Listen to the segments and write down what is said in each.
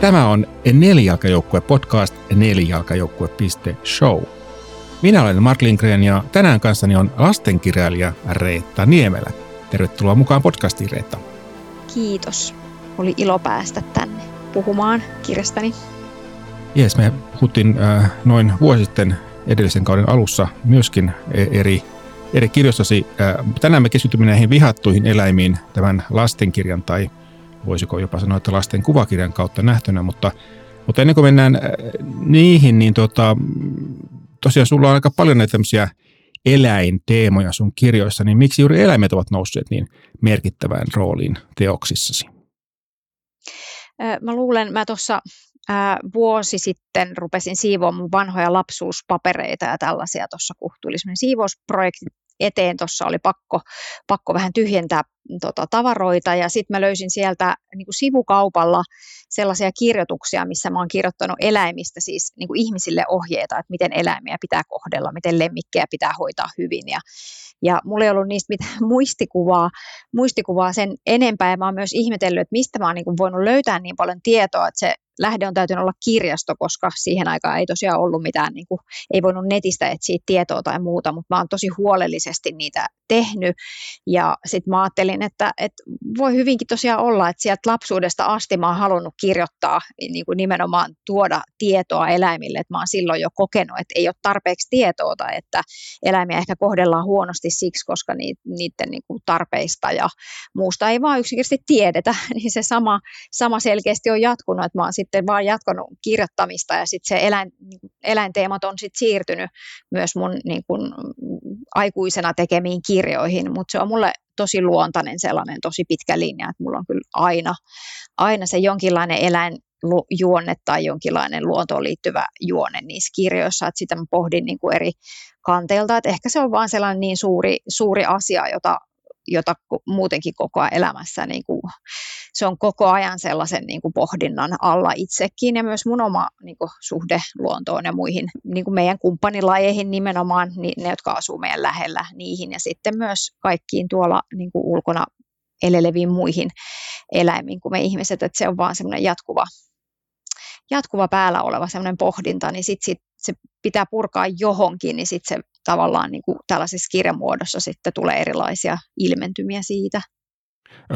Tämä on Nelijalkajoukkue podcast nelijalkajoukkue.show. Minä olen Mark Lindgren ja tänään kanssani on lastenkirjailija Reetta Niemelä. Tervetuloa mukaan podcastiin Reetta. Kiitos. Oli ilo päästä tänne puhumaan kirjastani. Jees, me puhuttiin äh, noin vuosi sitten edellisen kauden alussa myöskin e- eri, eri kirjostasi. Äh, tänään me keskitymme näihin vihattuihin eläimiin tämän lastenkirjan tai voisiko jopa sanoa, että lasten kuvakirjan kautta nähtynä, mutta, mutta ennen kuin mennään äh, niihin, niin tota, tosiaan sulla on aika paljon näitä tämmöisiä eläinteemoja sun kirjoissa, niin miksi juuri eläimet ovat nousseet niin merkittävään rooliin teoksissasi? Mä luulen, mä tuossa vuosi sitten rupesin siivoamaan mun vanhoja lapsuuspapereita ja tällaisia tuossa, kun tuli siivousprojekti eteen, tuossa oli pakko, pakko vähän tyhjentää tota, tavaroita. Ja sitten mä löysin sieltä niin kuin sivukaupalla sellaisia kirjoituksia, missä mä oon kirjoittanut eläimistä siis niin kuin ihmisille ohjeita, että miten eläimiä pitää kohdella, miten lemmikkejä pitää hoitaa hyvin. Ja ja mulla ei ollut niistä mitään muistikuvaa, muistikuvaa sen enempää, ja mä oon myös ihmetellyt, että mistä mä oon niin voinut löytää niin paljon tietoa, että se lähde on täytynyt olla kirjasto, koska siihen aikaan ei tosiaan ollut mitään, niin kuin, ei voinut netistä etsiä tietoa tai muuta, mutta mä oon tosi huolellisesti niitä tehnyt. Ja sitten mä ajattelin, että, että voi hyvinkin tosiaan olla, että sieltä lapsuudesta asti mä oon halunnut kirjoittaa, niin kuin nimenomaan tuoda tietoa eläimille, että mä oon silloin jo kokenut, että ei ole tarpeeksi tietoa tai että eläimiä ehkä kohdellaan huonosti siksi, koska niiden niin kuin tarpeista ja muusta ei vaan yksinkertaisesti tiedetä, niin se sama, sama selkeästi on jatkunut, että mä oon sitten vaan jatkanut kirjoittamista ja sitten se eläin, niin eläinteemat on sitten siirtynyt myös mun niin kuin, aikuisena tekemiin kirjoihin, mutta se on mulle tosi luontainen sellainen tosi pitkä linja, että mulla on kyllä aina, aina se jonkinlainen eläin juonne tai jonkinlainen luontoon liittyvä juone niissä kirjoissa, että sitä mä pohdin niin kuin eri kanteilta, että ehkä se on vaan sellainen niin suuri, suuri asia, jota, jota muutenkin koko ajan elämässä niin kuin, se on koko ajan sellaisen niin kuin pohdinnan alla itsekin ja myös mun oma niin kuin, suhde luontoon ja muihin niin kuin meidän kumppanilajeihin nimenomaan, niin ne, jotka asuu meidän lähellä niihin ja sitten myös kaikkiin tuolla niin kuin ulkona eleleviin muihin eläimiin kuin me ihmiset, että se on vaan semmoinen jatkuva, jatkuva päällä oleva semmoinen pohdinta, niin sitten sit, se pitää purkaa johonkin, niin sitten se tavallaan niin kuin tällaisessa kirjamuodossa sitten tulee erilaisia ilmentymiä siitä.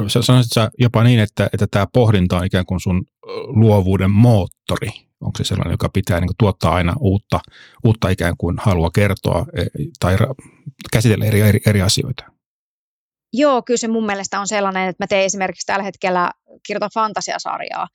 Sä sanoisit sä jopa niin, että, että tämä pohdinta on ikään kuin sun luovuuden moottori. Onko se sellainen, joka pitää niin kuin, tuottaa aina uutta, uutta ikään kuin halua kertoa e, tai käsitellä eri, eri, eri asioita? Joo, kyllä se mun mielestä on sellainen, että mä teen esimerkiksi tällä hetkellä kirjoitan fantasiasarjaa,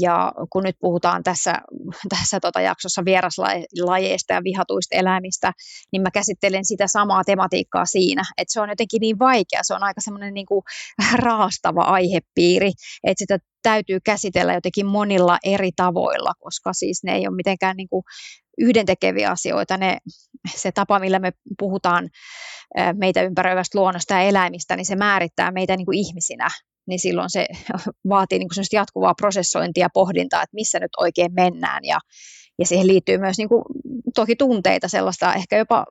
ja kun nyt puhutaan tässä, tässä tota jaksossa vieraslajeista ja vihatuista eläimistä, niin mä käsittelen sitä samaa tematiikkaa siinä, että se on jotenkin niin vaikea, se on aika semmoinen niin kuin raastava aihepiiri, että sitä täytyy käsitellä jotenkin monilla eri tavoilla, koska siis ne ei ole mitenkään niin kuin yhdentekeviä asioita. Ne, se tapa, millä me puhutaan meitä ympäröivästä luonnosta ja eläimistä, niin se määrittää meitä niin kuin ihmisinä. Niin silloin se vaatii niin kuin jatkuvaa prosessointia ja pohdintaa, että missä nyt oikein mennään. Ja, ja siihen liittyy myös niin kuin, toki tunteita sellaista, ehkä jopa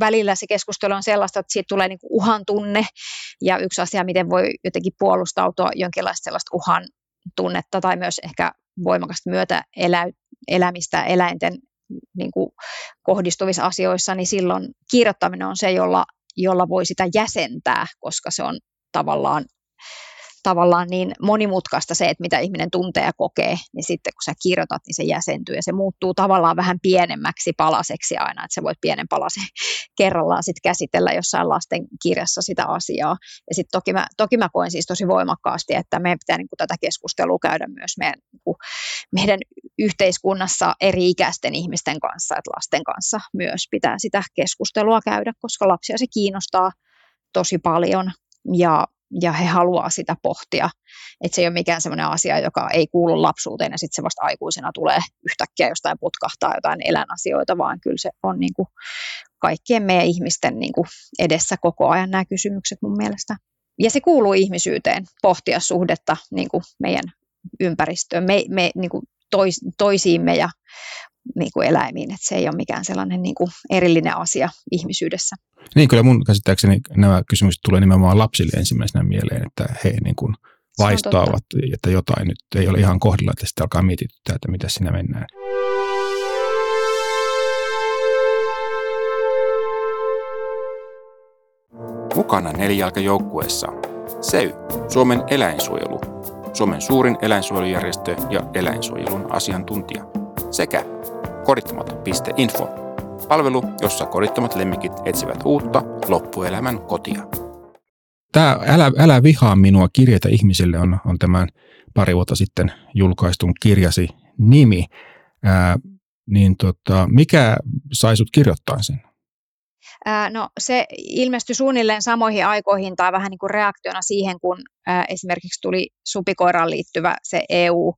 välillä se keskustelu on sellaista, että siitä tulee niin kuin uhan tunne. Ja yksi asia, miten voi jotenkin puolustautua jonkinlaista sellaista uhan tunnetta tai myös ehkä voimakasta myötä elä, elämistä eläinten niin kuin kohdistuvissa asioissa, niin silloin kirjoittaminen on se, jolla, jolla voi sitä jäsentää, koska se on tavallaan tavallaan niin monimutkaista se, että mitä ihminen tuntee ja kokee, niin sitten kun sä kirjoitat, niin se jäsentyy ja se muuttuu tavallaan vähän pienemmäksi palaseksi aina, että sä voit pienen palasen kerrallaan sitten käsitellä jossain lasten kirjassa sitä asiaa. Ja sitten toki mä, toki mä koen siis tosi voimakkaasti, että meidän pitää niin kuin tätä keskustelua käydä myös meidän, niin kuin, meidän yhteiskunnassa eri-ikäisten ihmisten kanssa, että lasten kanssa myös pitää sitä keskustelua käydä, koska lapsia se kiinnostaa tosi paljon ja ja he haluaa sitä pohtia. Että se ei ole mikään sellainen asia, joka ei kuulu lapsuuteen ja sitten se vasta aikuisena tulee yhtäkkiä jostain putkahtaa jotain eläinasioita, vaan kyllä se on niin kuin kaikkien meidän ihmisten niin kuin edessä koko ajan nämä kysymykset mun mielestä. Ja se kuuluu ihmisyyteen, pohtia suhdetta niin kuin meidän ympäristöön, me, me, niin kuin tois, toisiimme ja niin kuin eläimiin, että se ei ole mikään sellainen niin kuin erillinen asia ihmisyydessä. Niin, kyllä mun käsittääkseni nämä kysymykset tulee nimenomaan lapsille ensimmäisenä mieleen, että he niin kuin vaistoavat, että jotain nyt ei ole ihan kohdilla, että sitten alkaa mietityttää, että mitä sinä mennään. Mukana nelijalkajoukkueessa SEY, Suomen eläinsuojelu, Suomen suurin eläinsuojelujärjestö ja eläinsuojelun asiantuntija, sekä kodittomat.info, palvelu, jossa kodittomat lemmikit etsivät uutta loppuelämän kotia. Tämä Älä, älä vihaa minua kirjeitä ihmisille on, on tämän pari vuotta sitten julkaistun kirjasi nimi. Ää, niin tota, mikä sai sut kirjoittaa sen? no se ilmestyi suunnilleen samoihin aikoihin tai vähän niin kuin reaktiona siihen, kun esimerkiksi tuli supikoiraan liittyvä se EU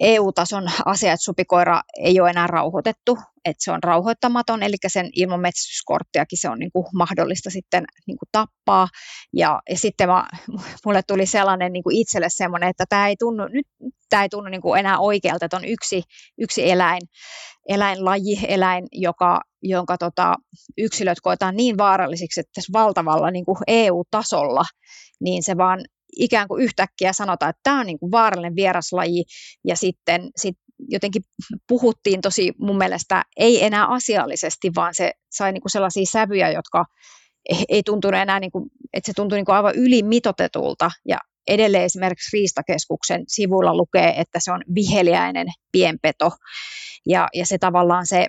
EU-tason asia, että supikoira ei ole enää rauhoitettu, että se on rauhoittamaton, eli sen ilman metsästyskorttiakin se on niin kuin mahdollista sitten niin kuin tappaa. Ja, ja sitten mä, mulle tuli sellainen niin kuin itselle semmoinen, että tämä ei tunnu, nyt tämä ei tunnu niin kuin enää oikealta, että on yksi, yksi eläin, eläinlaji, eläin, joka, jonka tota, yksilöt koetaan niin vaarallisiksi, että tässä valtavalla niin kuin EU-tasolla, niin se vaan ikään kuin yhtäkkiä sanotaan, että tämä on niin kuin vaarallinen vieraslaji. Ja sitten sit jotenkin puhuttiin tosi mun mielestä ei enää asiallisesti, vaan se sai niin kuin sellaisia sävyjä, jotka ei tuntunut enää, niin kuin, että se tuntui niin kuin aivan ylimitotetulta. Ja edelleen esimerkiksi Riistakeskuksen sivuilla lukee, että se on viheliäinen pienpeto. Ja, ja se tavallaan se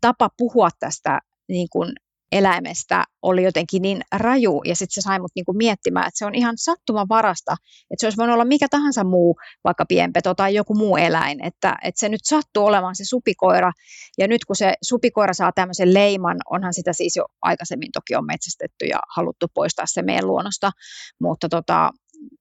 tapa puhua tästä niin kuin eläimestä oli jotenkin niin raju, ja sitten se sai mut niinku miettimään, että se on ihan sattuman varasta, että se olisi voinut olla mikä tahansa muu, vaikka pienpeto tai joku muu eläin, että, että se nyt sattuu olemaan se supikoira, ja nyt kun se supikoira saa tämmöisen leiman, onhan sitä siis jo aikaisemmin toki on metsästetty ja haluttu poistaa se meidän luonnosta, mutta tota,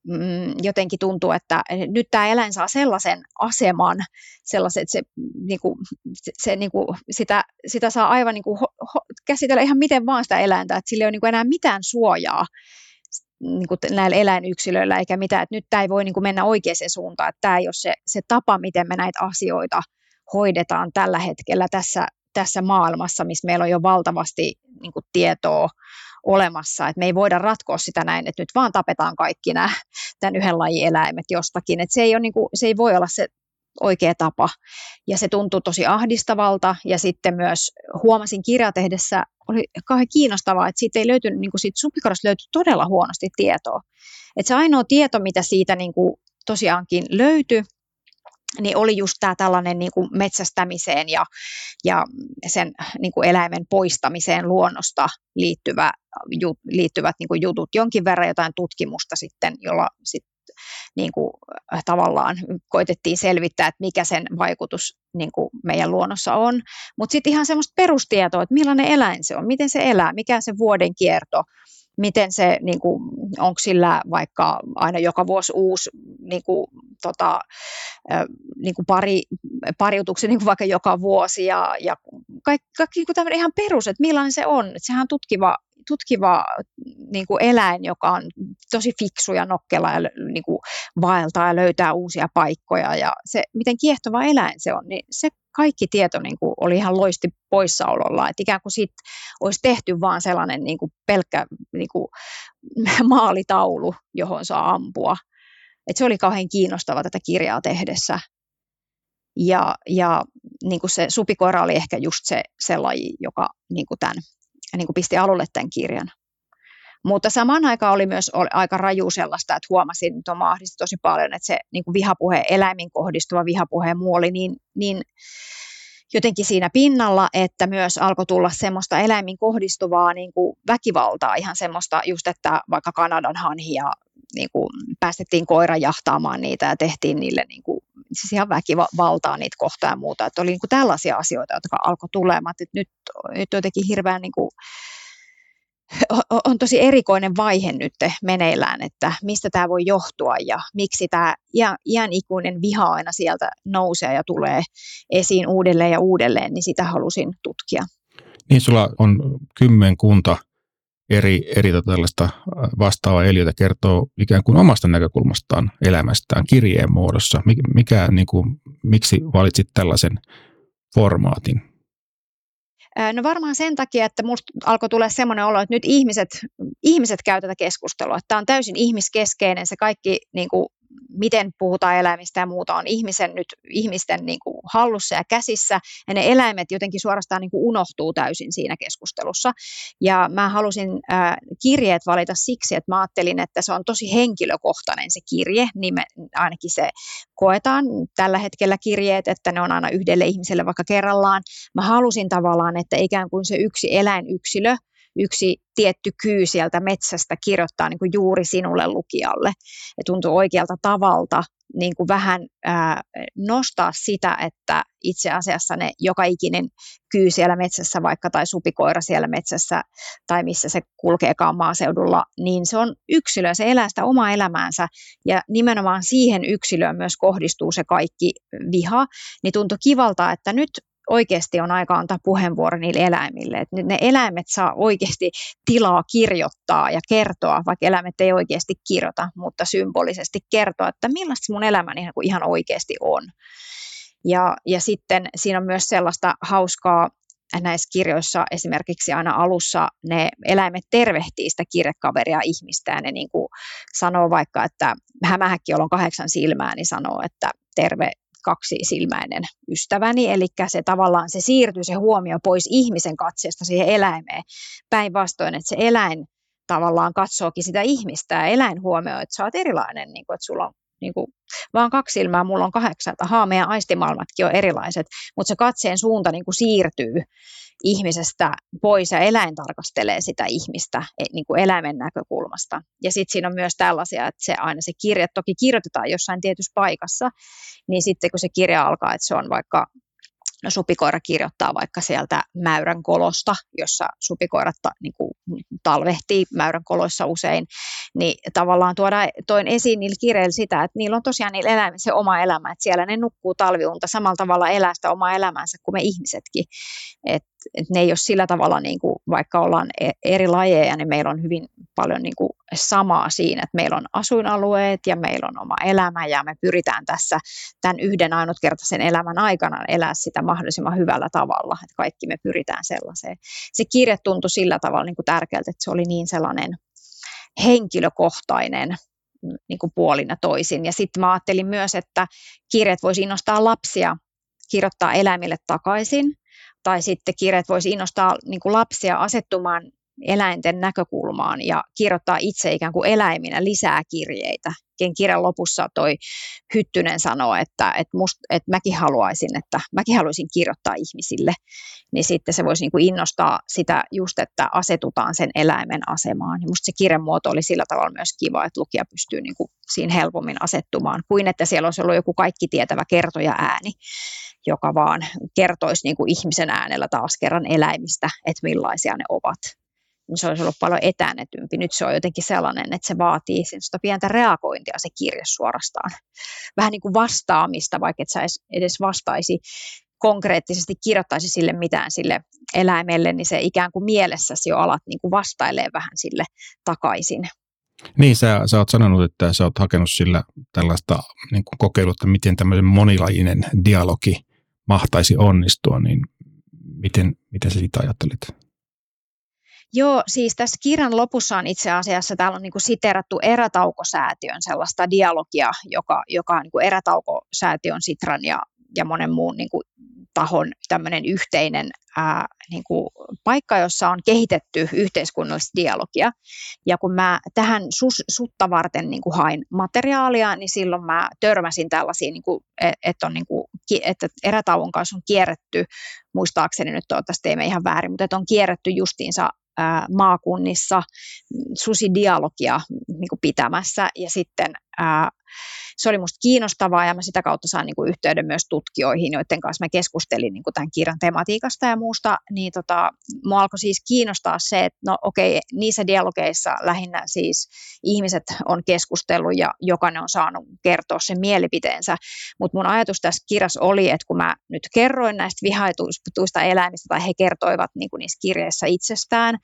mm, jotenkin tuntuu, että nyt tämä eläin saa sellaisen aseman, sellaisen, että se, niin kuin, se, se niin kuin, sitä, sitä saa aivan niin kuin, ho, ho, käsitellä ihan miten vaan sitä eläintä, että sillä ei ole niin kuin enää mitään suojaa niin kuin näillä eläinyksilöillä eikä mitään, että nyt tämä ei voi niin kuin mennä oikeaan suuntaan, että tämä ei ole se, se tapa, miten me näitä asioita hoidetaan tällä hetkellä tässä, tässä maailmassa, missä meillä on jo valtavasti niin kuin tietoa olemassa, että me ei voida ratkoa sitä näin, että nyt vaan tapetaan kaikki nämä tämän yhden lajin eläimet jostakin, että se ei, ole niin kuin, se ei voi olla se oikea tapa. Ja se tuntuu tosi ahdistavalta ja sitten myös huomasin kirjaa tehdessä, oli kauhean kiinnostavaa, että siitä ei löytynyt, niin kuin siitä löytyi todella huonosti tietoa. Että se ainoa tieto, mitä siitä niin kuin tosiaankin löytyi, niin oli just tämä tällainen niin kuin metsästämiseen ja, ja sen niin kuin eläimen poistamiseen luonnosta liittyvä, jut, liittyvät niin kuin jutut. Jonkin verran jotain tutkimusta sitten, jolla sit, niin kuin, äh, tavallaan koitettiin selvittää, että mikä sen vaikutus niin kuin meidän luonnossa on. Mutta sitten ihan semmoista perustietoa, että millainen eläin se on, miten se elää, mikä se vuoden kierto, miten se, niin kuin, onko sillä vaikka aina joka vuosi uusi niin kuin, tota, niin kuin pari, pariutuksen niin kuin vaikka joka vuosi ja, ja kaikki, kaikki niin kuin ihan perus, että millainen se on. Että sehän on tutkiva, tutkiva niin kuin eläin, joka on tosi fiksu ja nokkela ja niin kuin vaeltaa ja löytää uusia paikkoja ja se, miten kiehtova eläin se on, niin se kaikki tieto niin kuin oli ihan loisti poissaololla, että ikään kuin siitä olisi tehty vaan sellainen niin kuin pelkkä niin kuin maalitaulu, johon saa ampua. Et se oli kauhean kiinnostava tätä kirjaa tehdessä. Ja, ja niin kuin se supikoira oli ehkä just se, se laji, joka niin kuin tämän, niin kuin pisti alulle tämän kirjan. Mutta samaan aikaan oli myös aika raju sellaista, että huomasin, että on tosi paljon, että se niin vihapuhe, eläimin kohdistuva vihapuhe ja muu oli niin, niin jotenkin siinä pinnalla, että myös alkoi tulla semmoista eläimin kohdistuvaa niin kuin väkivaltaa, ihan semmoista just, että vaikka Kanadan hanhia niin kuin päästettiin koira jahtaamaan niitä ja tehtiin niille niin kuin, siis ihan väkivaltaa niitä kohtaa ja muuta. Että oli niin kuin tällaisia asioita, jotka alkoi tulemaan. Että nyt, nyt jotenkin hirveän niin kuin, on tosi erikoinen vaihe nyt meneillään, että mistä tämä voi johtua ja miksi tämä iän ikuinen viha aina sieltä nousee ja tulee esiin uudelleen ja uudelleen, niin sitä halusin tutkia. Niin, sulla on kymmenkunta eri, eri tota tällaista vastaavaa eliötä kertoo ikään kuin omasta näkökulmastaan elämästään kirjeen muodossa. Mikä, niin kuin, miksi valitsit tällaisen formaatin? No varmaan sen takia, että minusta alkoi tulla semmoinen olo, että nyt ihmiset, ihmiset käy tätä keskustelua. Tämä on täysin ihmiskeskeinen, se kaikki niin kuin miten puhutaan eläimistä ja muuta on ihmisen nyt, ihmisten niin kuin hallussa ja käsissä, ja ne eläimet jotenkin suorastaan niin kuin unohtuu täysin siinä keskustelussa. Ja mä halusin äh, kirjeet valita siksi, että mä ajattelin, että se on tosi henkilökohtainen se kirje, niin me, ainakin se koetaan tällä hetkellä kirjeet, että ne on aina yhdelle ihmiselle vaikka kerrallaan. Mä halusin tavallaan, että ikään kuin se yksi eläinyksilö, yksi tietty kyy sieltä metsästä kirjoittaa niin kuin juuri sinulle lukijalle. Ja tuntuu oikealta tavalta niin kuin vähän ää, nostaa sitä, että itse asiassa ne joka ikinen kyy siellä metsässä vaikka tai supikoira siellä metsässä tai missä se kulkeekaan maaseudulla, niin se on yksilö, se elää sitä omaa elämäänsä ja nimenomaan siihen yksilöön myös kohdistuu se kaikki viha, niin tuntui kivalta, että nyt oikeasti on aika antaa puheenvuoro niille eläimille. Että nyt ne eläimet saa oikeasti tilaa kirjoittaa ja kertoa, vaikka eläimet ei oikeasti kirjoita, mutta symbolisesti kertoa, että millaista mun elämäni niin ihan oikeasti on. Ja, ja sitten siinä on myös sellaista hauskaa näissä kirjoissa esimerkiksi aina alussa ne eläimet tervehtii sitä kirjekaveria ihmistä ja ne niin kuin sanoo vaikka, että hämähäkki, jolla on kahdeksan silmää, niin sanoo, että terve kaksisilmäinen ystäväni, eli se tavallaan se siirtyy se huomio pois ihmisen katseesta siihen eläimeen. Päinvastoin, että se eläin tavallaan katsookin sitä ihmistä ja eläin huomioi, että sä oot erilainen, niin kuin, että sulla on niin kuin, vaan kaksi silmää, mulla on kahdeksan, ahaa, meidän aistimaailmatkin on erilaiset, mutta se katseen suunta niin kuin siirtyy ihmisestä pois ja eläin tarkastelee sitä ihmistä e, niin kuin eläimen näkökulmasta. Ja sitten siinä on myös tällaisia, että se aina se kirja toki kirjoitetaan jossain tietyssä paikassa, niin sitten kun se kirja alkaa, että se on vaikka No supikoira kirjoittaa vaikka sieltä mäyrän kolosta, jossa supikoirat niin kuin, talvehtii mäyrän koloissa usein, niin tavallaan tuoda toin esiin niillä kirjeillä sitä, että niillä on tosiaan niillä eläimillä se oma elämä, että siellä ne nukkuu talviunta samalla tavalla elää sitä omaa elämäänsä kuin me ihmisetkin. Et että ne ei ole sillä tavalla, niin kuin, vaikka ollaan e-, eri lajeja, niin meillä on hyvin paljon niin kuin samaa siinä, että meillä on asuinalueet ja meillä on oma elämä ja me pyritään tässä tämän yhden ainutkertaisen elämän aikana elää sitä mahdollisimman hyvällä tavalla, että kaikki me pyritään sellaiseen. Se kirje tuntui sillä tavalla niin kuin tärkeältä, että se oli niin sellainen henkilökohtainen niin kuin puolin ja toisin. Ja sitten mä ajattelin myös, että kirjat voisi innostaa lapsia kirjoittaa eläimille takaisin, tai sitten kirjat voisi innostaa niin kuin lapsia asettumaan eläinten näkökulmaan ja kirjoittaa itse ikään kuin eläiminä lisää kirjeitä. Kirjan lopussa toi Hyttynen sanoo, että, että, must, että mäkin haluaisin, että mäkin haluaisin kirjoittaa ihmisille, niin sitten se voisi niin kuin innostaa sitä just, että asetutaan sen eläimen asemaan. Ja musta se kirjan muoto oli sillä tavalla myös kiva, että lukija pystyy niin kuin siinä helpommin asettumaan, kuin että siellä olisi ollut joku kaikki tietävä kertoja ääni joka vaan kertoisi niin kuin ihmisen äänellä taas kerran eläimistä, että millaisia ne ovat. Niin se olisi ollut paljon etänetympi. Nyt se on jotenkin sellainen, että se vaatii sitä pientä reagointia se kirje suorastaan. Vähän niin kuin vastaamista, vaikka et sä edes vastaisi konkreettisesti kirjoittaisi sille mitään sille eläimelle, niin se ikään kuin mielessäsi jo alat niin kuin vastailee vähän sille takaisin. Niin, sä, sä oot sanonut, että sä oot hakenut sillä tällaista niin kuin kokeilutta, miten tämmöinen monilajinen dialogi mahtaisi onnistua, niin miten, miten sä siitä ajattelit? Joo, siis tässä kirjan lopussa on itse asiassa, täällä on niin kuin siterattu erätaukosäätiön sellaista dialogia, joka, joka on niin kuin erätaukosäätiön, Sitran ja, ja monen muun niin kuin tahon tämmöinen yhteinen ää, niin kuin paikka, jossa on kehitetty yhteiskunnallista dialogia. Ja kun mä tähän sus, sutta varten niin kuin hain materiaalia, niin silloin mä törmäsin tällaisiin, niin e, että, niin että erätauon kanssa on kierretty, muistaakseni nyt toivottavasti teemme ihan väärin, mutta että on kierretty justiinsa maakunnissa susidialogia niin kuin pitämässä ja sitten ää, se oli musta kiinnostavaa ja mä sitä kautta sain niin kuin yhteyden myös tutkijoihin, joiden kanssa mä keskustelin niin kuin tämän kirjan tematiikasta ja muusta, niin tota, mua alkoi siis kiinnostaa se, että no okei, niissä dialogeissa lähinnä siis ihmiset on keskustellut ja jokainen on saanut kertoa sen mielipiteensä, mutta mun ajatus tässä kirjassa oli, että kun mä nyt kerroin näistä vihaituista eläimistä tai he kertoivat niin kuin niissä kirjeissä itsestään,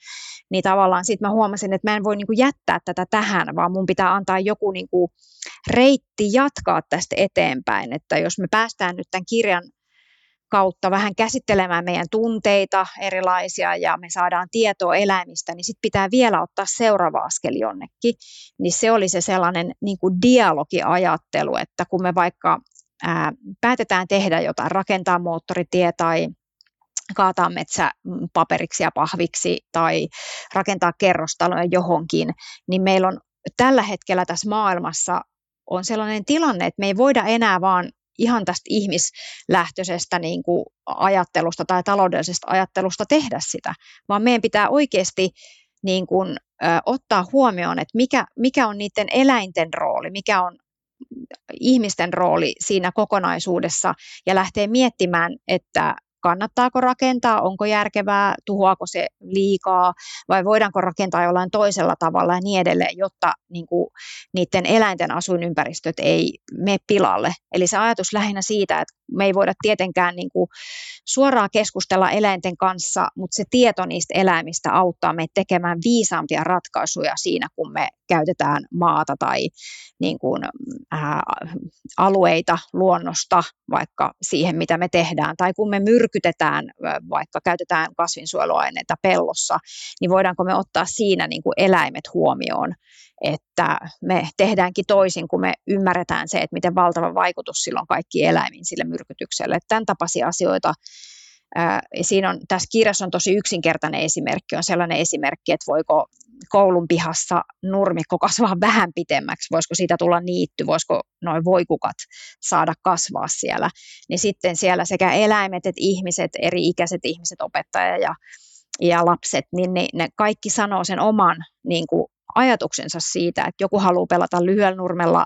niin tavallaan sitten mä huomasin, että mä en voi niin kuin jättää tätä tähän, vaan mun pitää antaa joku niin kuin reitti jatkaa tästä eteenpäin, että jos me päästään nyt tämän kirjan kautta vähän käsittelemään meidän tunteita erilaisia ja me saadaan tietoa eläimistä, niin sitten pitää vielä ottaa seuraava askel jonnekin. Niin se oli se sellainen niin kuin dialogiajattelu, että kun me vaikka ää, päätetään tehdä jotain, rakentaa moottoritie tai kaataa metsä paperiksi ja pahviksi tai rakentaa kerrostaloja johonkin, niin meillä on tällä hetkellä tässä maailmassa on sellainen tilanne, että me ei voida enää vaan ihan tästä ihmislähtöisestä niin kuin ajattelusta tai taloudellisesta ajattelusta tehdä sitä, vaan meidän pitää oikeasti niin kuin, ö, ottaa huomioon, että mikä, mikä on niiden eläinten rooli, mikä on ihmisten rooli siinä kokonaisuudessa ja lähtee miettimään, että kannattaako rakentaa, onko järkevää, tuhoako se liikaa vai voidaanko rakentaa jollain toisella tavalla ja niin edelleen, jotta niin kuin, niiden eläinten asuinympäristöt ei mene pilalle. Eli se ajatus lähinnä siitä, että me ei voida tietenkään niin kuin, suoraan keskustella eläinten kanssa, mutta se tieto niistä eläimistä auttaa meitä tekemään viisaampia ratkaisuja siinä, kun me käytetään maata tai niin kuin, ää, alueita luonnosta vaikka siihen, mitä me tehdään, tai kun me myrkytetään, vaikka käytetään kasvinsuojeluaineita pellossa, niin voidaanko me ottaa siinä niin kuin eläimet huomioon, että me tehdäänkin toisin, kun me ymmärretään se, että miten valtava vaikutus silloin kaikki eläimiin sille myrkytykselle. Tämän tapaisia asioita Siinä on, tässä kirjassa on tosi yksinkertainen esimerkki, on sellainen esimerkki, että voiko koulun pihassa nurmikko kasvaa vähän pitemmäksi, voisiko siitä tulla niitty, voisiko noin voikukat saada kasvaa siellä, niin sitten siellä sekä eläimet että ihmiset, eri ikäiset ihmiset, opettaja ja, ja lapset, niin ne, ne kaikki sanoo sen oman niin kuin, ajatuksensa siitä, että joku haluaa pelata lyhyellä nurmella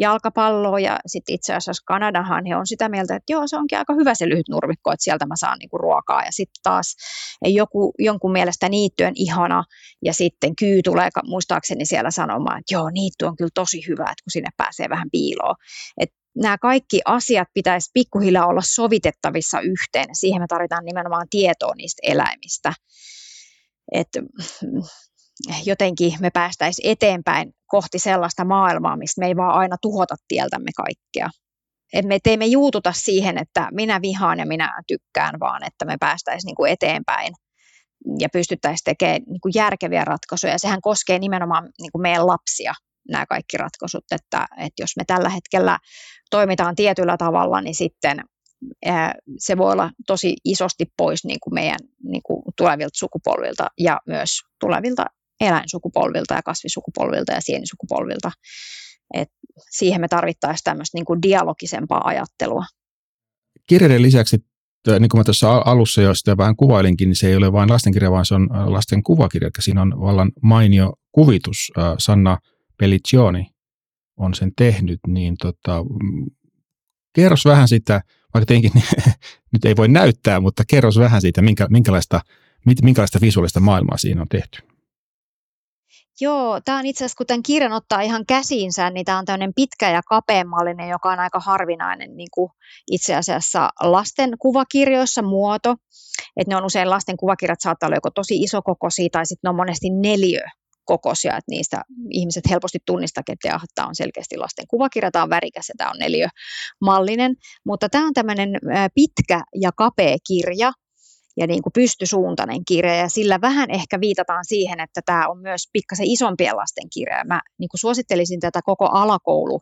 jalkapalloa ja sitten itse asiassa Kanadahan he on sitä mieltä, että joo se onkin aika hyvä se lyhyt nurmikko, että sieltä mä saan niinku ruokaa ja sitten taas joku, jonkun mielestä niitty on ihana ja sitten kyy tulee muistaakseni siellä sanomaan, että joo niitty on kyllä tosi hyvä, että kun sinne pääsee vähän piiloon. Et nämä kaikki asiat pitäisi pikkuhiljaa olla sovitettavissa yhteen. Siihen me tarvitaan nimenomaan tietoa niistä eläimistä. Et jotenkin me päästäisiin eteenpäin kohti sellaista maailmaa, mistä me ei vaan aina tuhota tieltämme kaikkea. Et me teemme juututa siihen, että minä vihaan ja minä tykkään, vaan että me päästäisiin niinku eteenpäin ja pystyttäisiin tekemään niinku järkeviä ratkaisuja. Sehän koskee nimenomaan niinku meidän lapsia, nämä kaikki ratkaisut, että, että jos me tällä hetkellä toimitaan tietyllä tavalla, niin sitten se voi olla tosi isosti pois niin kuin meidän niin kuin tulevilta sukupolvilta ja myös tulevilta eläinsukupolvilta ja kasvisukupolvilta ja sienisukupolvilta. Et siihen me tarvittaisiin tämmöistä niin dialogisempaa ajattelua. Kirjeiden lisäksi, niin kuin mä tuossa alussa jo sitä vähän kuvailinkin, niin se ei ole vain lastenkirja, vaan se on lasten kuvakirja. Eli siinä on vallan mainio kuvitus. Sanna Pelliccioni on sen tehnyt, niin tota, mm, kerros vähän sitä, vaikka tietenkin nyt ei voi näyttää, mutta kerros vähän siitä, minkä, minkälaista, minkälaista visuaalista maailmaa siinä on tehty. Joo, tämä on itse asiassa, kun tämän kirjan ottaa ihan käsiinsä, niin tämä on tämmöinen pitkä ja kapeammallinen, joka on aika harvinainen niin kuin itse asiassa lasten kuvakirjoissa muoto. Että ne on usein lasten kuvakirjat saattaa olla joko tosi isokokoisia tai sitten ne on monesti neljö kokoisia, että niistä ihmiset helposti tunnistavat, että tämä on selkeästi lasten kuvakirja, tämä on värikäs ja tämä on neliömallinen, mutta tämä on tämmöinen pitkä ja kapea kirja, ja niin kuin pystysuuntainen kirja ja sillä vähän ehkä viitataan siihen, että tämä on myös pikkasen isompien lasten kirja. Mä niin kuin suosittelisin tätä koko alakoulu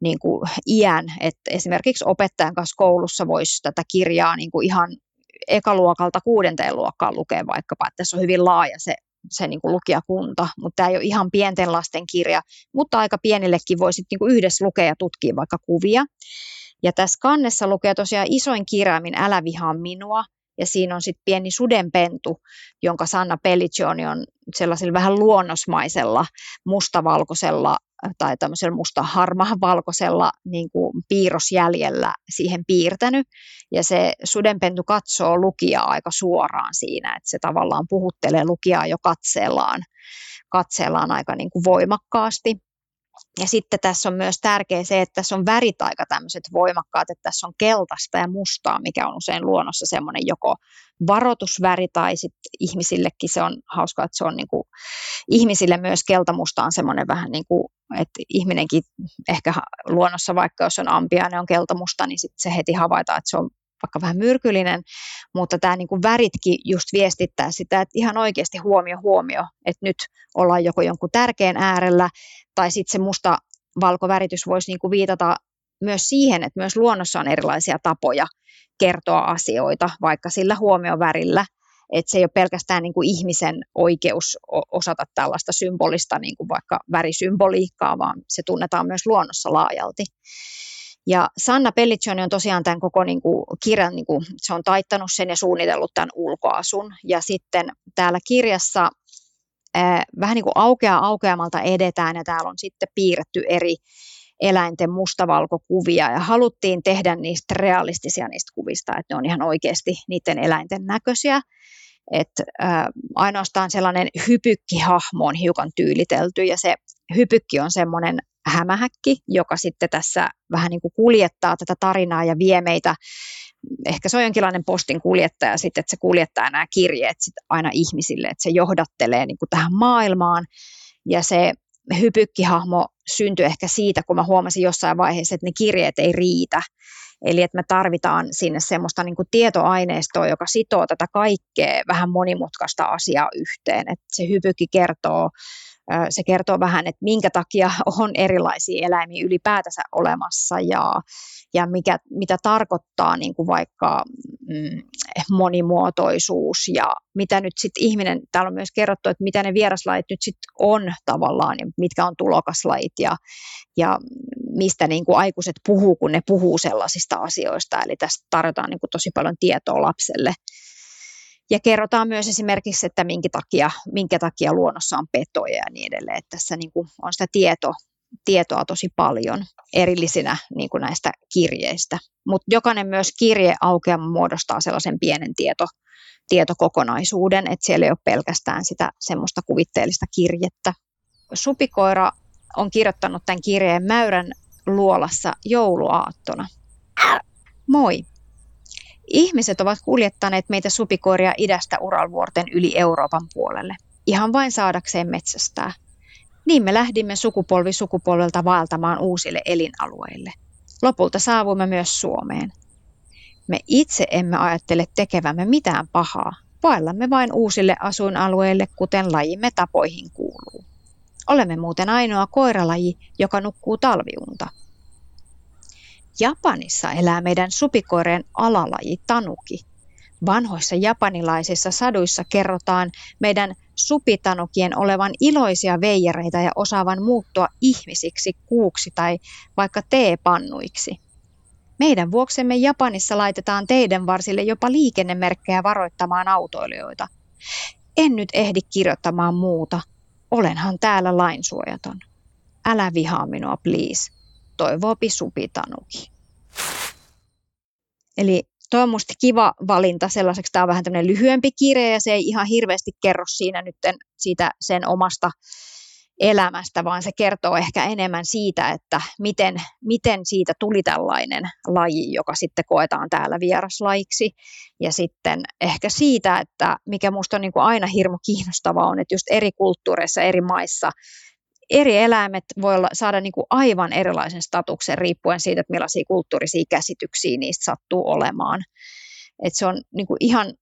niin kuin iän, että esimerkiksi opettajan kanssa koulussa voisi tätä kirjaa niin kuin ihan ekaluokalta kuudenteen luokkaan lukea vaikkapa, että tässä on hyvin laaja se, se niin kuin lukijakunta, mutta tämä ei ole ihan pienten lasten kirja, mutta aika pienillekin voisi niin kuin yhdessä lukea ja tutkia vaikka kuvia. Ja tässä kannessa lukee tosiaan isoin kirjaimin Älä vihaa minua, ja siinä on sitten pieni sudenpentu, jonka Sanna Pelliccioni on sellaisella vähän luonnosmaisella mustavalkoisella tai tämmöisellä musta valkoisella niin piirrosjäljellä siihen piirtänyt. Ja se sudenpentu katsoo lukijaa aika suoraan siinä, että se tavallaan puhuttelee lukijaa jo katseellaan, katseellaan aika niin kuin voimakkaasti. Ja sitten tässä on myös tärkeä se, että tässä on värit aika tämmöiset voimakkaat, että tässä on keltaista ja mustaa, mikä on usein luonnossa semmoinen joko varoitusväri tai sitten ihmisillekin se on hauska, että se on niin kuin, ihmisille myös keltamusta on semmoinen vähän niin kuin, että ihminenkin ehkä luonnossa vaikka jos on ampiainen on keltamusta, niin sitten se heti havaitaan, että se on vaikka vähän myrkyllinen, mutta tämä niin kuin väritkin just viestittää sitä, että ihan oikeasti huomio, huomio, että nyt ollaan joko jonkun tärkeän äärellä, tai sitten se musta valkoväritys voisi niin kuin viitata myös siihen, että myös luonnossa on erilaisia tapoja kertoa asioita, vaikka sillä huomiovärillä, että se ei ole pelkästään niin kuin ihmisen oikeus osata tällaista symbolista, niin kuin vaikka värisymboliikkaa, vaan se tunnetaan myös luonnossa laajalti. Ja Sanna Pelliccioni on tosiaan tämän koko niin kuin, kirjan, niin kuin, se on taittanut sen ja suunnitellut tämän ulkoasun. Ja sitten täällä kirjassa ää, vähän niin kuin aukeaa aukeamalta edetään ja täällä on sitten piirretty eri eläinten mustavalkokuvia ja haluttiin tehdä niistä realistisia niistä kuvista, että ne on ihan oikeasti niiden eläinten näköisiä. että äh, ainoastaan sellainen hypykkihahmo on hiukan tyylitelty ja se hypykki on semmoinen hämähäkki, joka sitten tässä vähän niin kuin kuljettaa tätä tarinaa ja vie meitä, ehkä se on jonkinlainen postin kuljettaja sitten, että se kuljettaa nämä kirjeet sitten aina ihmisille, että se johdattelee niin kuin tähän maailmaan ja se hypykkihahmo syntyi ehkä siitä, kun mä huomasin jossain vaiheessa, että ne kirjeet ei riitä. Eli että me tarvitaan sinne semmoista niin kuin tietoaineistoa, joka sitoo tätä kaikkea vähän monimutkaista asiaa yhteen. Että se hypykki kertoo se kertoo vähän, että minkä takia on erilaisia eläimiä ylipäätänsä olemassa ja, ja mikä, mitä tarkoittaa niin kuin vaikka mm, monimuotoisuus ja mitä nyt sitten ihminen, täällä on myös kerrottu, että mitä ne vieraslajit nyt sitten on tavallaan ja mitkä on tulokaslajit ja, ja mistä niin kuin aikuiset puhuu, kun ne puhuu sellaisista asioista. Eli tästä tarjotaan niin kuin tosi paljon tietoa lapselle. Ja kerrotaan myös esimerkiksi, että minkä takia, minkä takia luonnossa on petoja ja niin edelleen. Että tässä niin kuin on sitä tieto, tietoa tosi paljon erillisinä niin kuin näistä kirjeistä. Mutta jokainen myös kirje aukeama muodostaa sellaisen pienen tieto, tietokokonaisuuden, että siellä ei ole pelkästään sitä semmoista kuvitteellista kirjettä. Supikoira on kirjoittanut tämän kirjeen Mäyrän luolassa jouluaattona. Moi! Ihmiset ovat kuljettaneet meitä supikoiria idästä Uralvuorten yli Euroopan puolelle, ihan vain saadakseen metsästää. Niin me lähdimme sukupolvi sukupolvelta vaeltamaan uusille elinalueille. Lopulta saavuimme myös Suomeen. Me itse emme ajattele tekevämme mitään pahaa, vaellamme vain uusille asuinalueille, kuten lajimme tapoihin kuuluu. Olemme muuten ainoa koiralaji, joka nukkuu talviunta. Japanissa elää meidän supikoireen alalaji tanuki. Vanhoissa japanilaisissa saduissa kerrotaan meidän supitanukien olevan iloisia veijareita ja osaavan muuttua ihmisiksi, kuuksi tai vaikka teepannuiksi. Meidän vuoksemme Japanissa laitetaan teidän varsille jopa liikennemerkkejä varoittamaan autoilijoita. En nyt ehdi kirjoittamaan muuta. Olenhan täällä lainsuojaton. Älä vihaa minua, please toivoopi supitanuki. Eli tuo on musta kiva valinta sellaiseksi. Tämä on vähän tämmöinen lyhyempi kirja ja se ei ihan hirveästi kerro siinä nyt siitä sen omasta elämästä, vaan se kertoo ehkä enemmän siitä, että miten, miten siitä tuli tällainen laji, joka sitten koetaan täällä vieraslajiksi. Ja sitten ehkä siitä, että mikä minusta on niin kuin aina hirmu kiinnostavaa on, että just eri kulttuureissa, eri maissa eri eläimet voi olla, saada niin kuin aivan erilaisen statuksen riippuen siitä, että millaisia kulttuurisia käsityksiä niistä sattuu olemaan. Et se on niin kuin ihan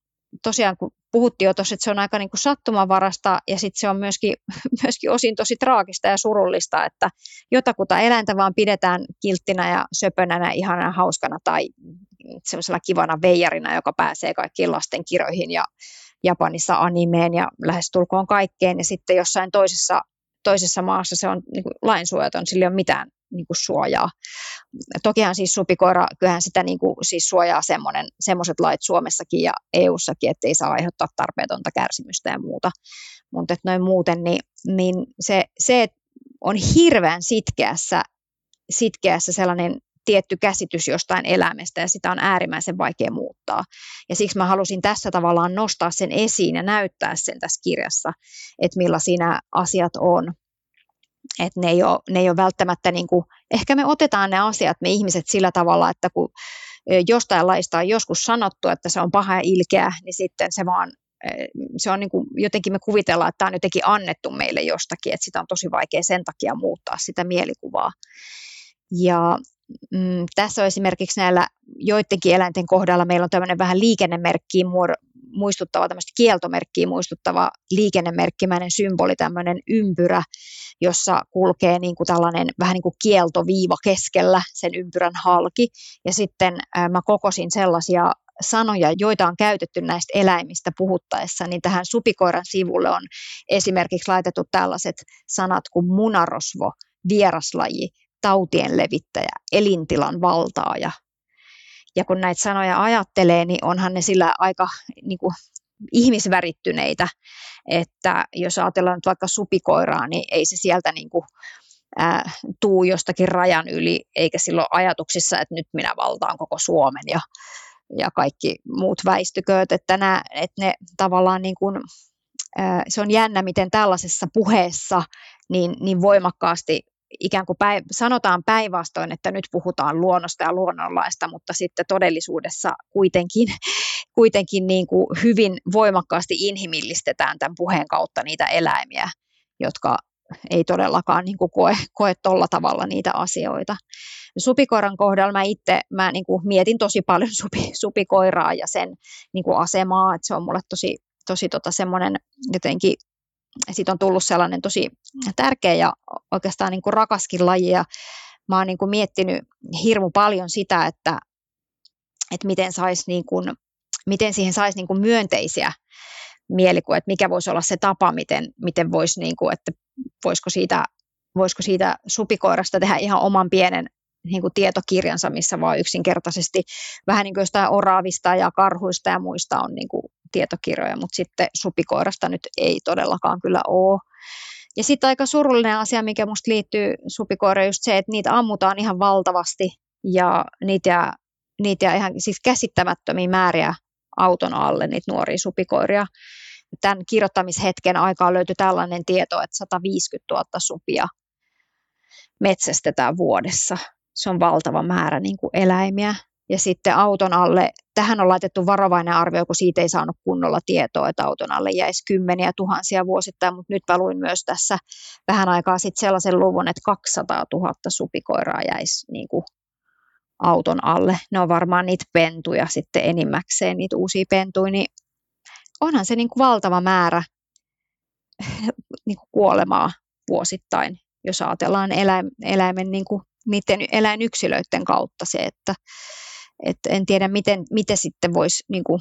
tosiaan, kun puhuttiin jo tuossa, että se on aika niin kuin sattumavarasta ja sitten se on myöskin, myöskin osin tosi traagista ja surullista, että jotakuta eläintä vaan pidetään kilttinä ja söpönänä, ihana hauskana tai semmoisella kivana veijarina, joka pääsee kaikkiin lasten kirjoihin ja Japanissa animeen ja lähestulkoon kaikkeen. Ja sitten jossain toisessa toisessa maassa se on niin kuin lainsuojaton, sillä ei ole mitään niin kuin suojaa. Tokihan siis supikoira, kyllähän sitä niin kuin, siis suojaa semmoiset lait Suomessakin ja EU-sakin, että ei saa aiheuttaa tarpeetonta kärsimystä ja muuta. Mutta noin muuten, niin, niin se, se on hirveän sitkeässä, sitkeässä sellainen tietty käsitys jostain elämästä ja sitä on äärimmäisen vaikea muuttaa. Ja siksi mä halusin tässä tavallaan nostaa sen esiin ja näyttää sen tässä kirjassa, että millaisia nämä asiat on. Että ne ne ei ole välttämättä, niin kuin, ehkä me otetaan ne asiat, me ihmiset sillä tavalla, että kun jostain laista on joskus sanottu, että se on paha ja ilkeä, niin sitten se vaan se on niin kuin, jotenkin me kuvitellaan, että tämä on jotenkin annettu meille jostakin, että sitä on tosi vaikea sen takia muuttaa sitä mielikuvaa. Ja mm, tässä on esimerkiksi näillä joidenkin eläinten kohdalla meillä on tämmöinen vähän liikennemerkkiin muistuttava, tämmöistä kieltomerkkiä muistuttava liikennemerkkimäinen symboli, tämmöinen ympyrä, jossa kulkee niin kuin tällainen vähän niin kuin kieltoviiva keskellä sen ympyrän halki. Ja sitten ää, mä kokosin sellaisia sanoja, joita on käytetty näistä eläimistä puhuttaessa, niin tähän supikoiran sivulle on esimerkiksi laitettu tällaiset sanat kuin munarosvo, vieraslaji, tautien levittäjä, elintilan valtaaja. Ja kun näitä sanoja ajattelee, niin onhan ne sillä aika niin kuin, ihmisvärittyneitä, että jos ajatellaan nyt vaikka supikoiraa, niin ei se sieltä niin kuin, ää, tuu jostakin rajan yli, eikä silloin ajatuksissa, että nyt minä valtaan koko Suomen ja, ja kaikki muut väistykööt, että, nämä, että ne tavallaan niin kuin, ää, se on jännä, miten tällaisessa puheessa niin, niin voimakkaasti ikään kuin päiv- sanotaan päinvastoin, että nyt puhutaan luonnosta ja luonnonlaista, mutta sitten todellisuudessa kuitenkin, kuitenkin niin kuin hyvin voimakkaasti inhimillistetään tämän puheen kautta niitä eläimiä, jotka ei todellakaan niin kuin koe, koe tuolla tavalla niitä asioita. Supikoiran kohdalla mä itse mä niin kuin mietin tosi paljon supi, supikoiraa ja sen niin kuin asemaa, että se on mulle tosi, tosi tota semmoinen jotenkin siitä on tullut sellainen tosi tärkeä ja oikeastaan niin kuin rakaskin laji. Ja mä oon niin kuin miettinyt hirmu paljon sitä, että, että miten, sais niin kuin, miten siihen saisi niin kuin myönteisiä mielikuvia, että mikä voisi olla se tapa, miten, miten voisi, niin kuin, että voisiko siitä, voisiko siitä supikoirasta tehdä ihan oman pienen niin kuin tietokirjansa, missä vaan yksinkertaisesti vähän niin kuin jostain oravista ja karhuista ja muista on niin kuin tietokirjoja, mutta sitten supikoirasta nyt ei todellakaan kyllä ole. Ja sitten aika surullinen asia, mikä minusta liittyy supikoiraan, just se, että niitä ammutaan ihan valtavasti ja niitä niitä ihan siis käsittämättömiä määriä auton alle, niitä nuoria supikoiria. Tämän kirjoittamishetken aikaa löytyi tällainen tieto, että 150 000 supia metsästetään vuodessa. Se on valtava määrä niin kuin eläimiä ja sitten auton alle, tähän on laitettu varovainen arvio, kun siitä ei saanut kunnolla tietoa, että auton alle jäisi kymmeniä tuhansia vuosittain, mutta nyt mä luin myös tässä vähän aikaa sitten sellaisen luvun, että 200 000 supikoiraa jäisi niin kuin auton alle. Ne on varmaan niitä pentuja sitten enimmäkseen, niitä uusia pentuja, niin onhan se niin kuin valtava määrä niin kuin kuolemaa vuosittain, jos ajatellaan eläimen niin kuin niiden eläinyksilöiden kautta se, että et en tiedä, miten, miten sitten voisi niin kuin,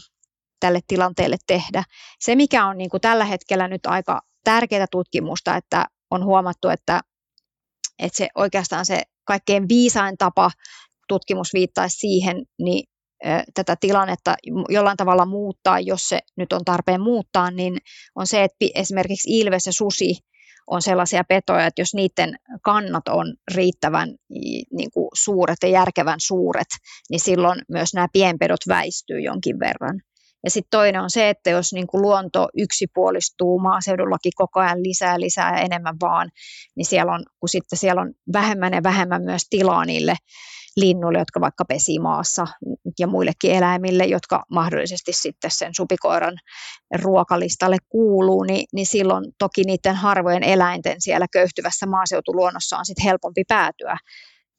tälle tilanteelle tehdä. Se, mikä on niin kuin, tällä hetkellä nyt aika tärkeää tutkimusta, että on huomattu, että, että se oikeastaan se kaikkein viisain tapa tutkimus viittaisi siihen, niin tätä tilannetta jollain tavalla muuttaa, jos se nyt on tarpeen muuttaa, niin on se, että esimerkiksi ilves ja susi on sellaisia petoja, että jos niiden kannat on riittävän niin kuin suuret ja järkevän suuret, niin silloin myös nämä pienpedot väistyy jonkin verran. Ja sitten toinen on se, että jos niin kuin luonto yksipuolistuu maaseudullakin koko ajan lisää, lisää ja enemmän vaan, niin siellä on, kun sitten siellä on vähemmän ja vähemmän myös tilaa niille linnuille, jotka vaikka pesii maassa ja muillekin eläimille, jotka mahdollisesti sitten sen supikoiran ruokalistalle kuuluu, niin, niin silloin toki niiden harvojen eläinten siellä köyhtyvässä maaseutuluonnossa on sitten helpompi päätyä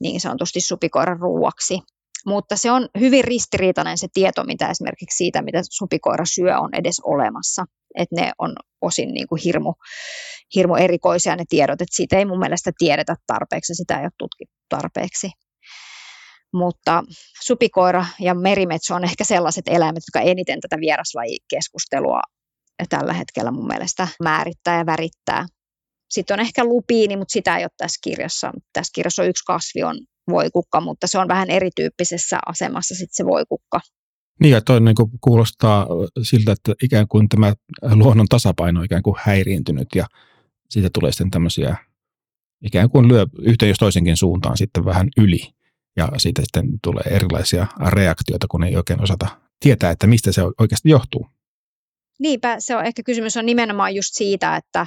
niin sanotusti supikoiran ruuaksi. Mutta se on hyvin ristiriitainen se tieto, mitä esimerkiksi siitä, mitä supikoira syö, on edes olemassa. Että ne on osin niin kuin hirmu, hirmu erikoisia ne tiedot, että siitä ei mun mielestä tiedetä tarpeeksi, sitä ei ole tutkittu tarpeeksi mutta supikoira ja merimetso on ehkä sellaiset eläimet, jotka eniten tätä vieraslajikeskustelua tällä hetkellä mun mielestä määrittää ja värittää. Sitten on ehkä lupiini, mutta sitä ei ole tässä kirjassa. Tässä kirjassa on yksi kasvi, on voikukka, mutta se on vähän erityyppisessä asemassa sitten se voikukka. Niin ja toi niin kuin kuulostaa siltä, että ikään kuin tämä luonnon tasapaino on ikään kuin häiriintynyt ja siitä tulee sitten tämmöisiä ikään kuin lyö yhteen jos toisenkin suuntaan sitten vähän yli ja siitä sitten tulee erilaisia reaktioita, kun ei oikein osata tietää, että mistä se oikeasti johtuu. Niinpä, se on ehkä kysymys on nimenomaan just siitä, että,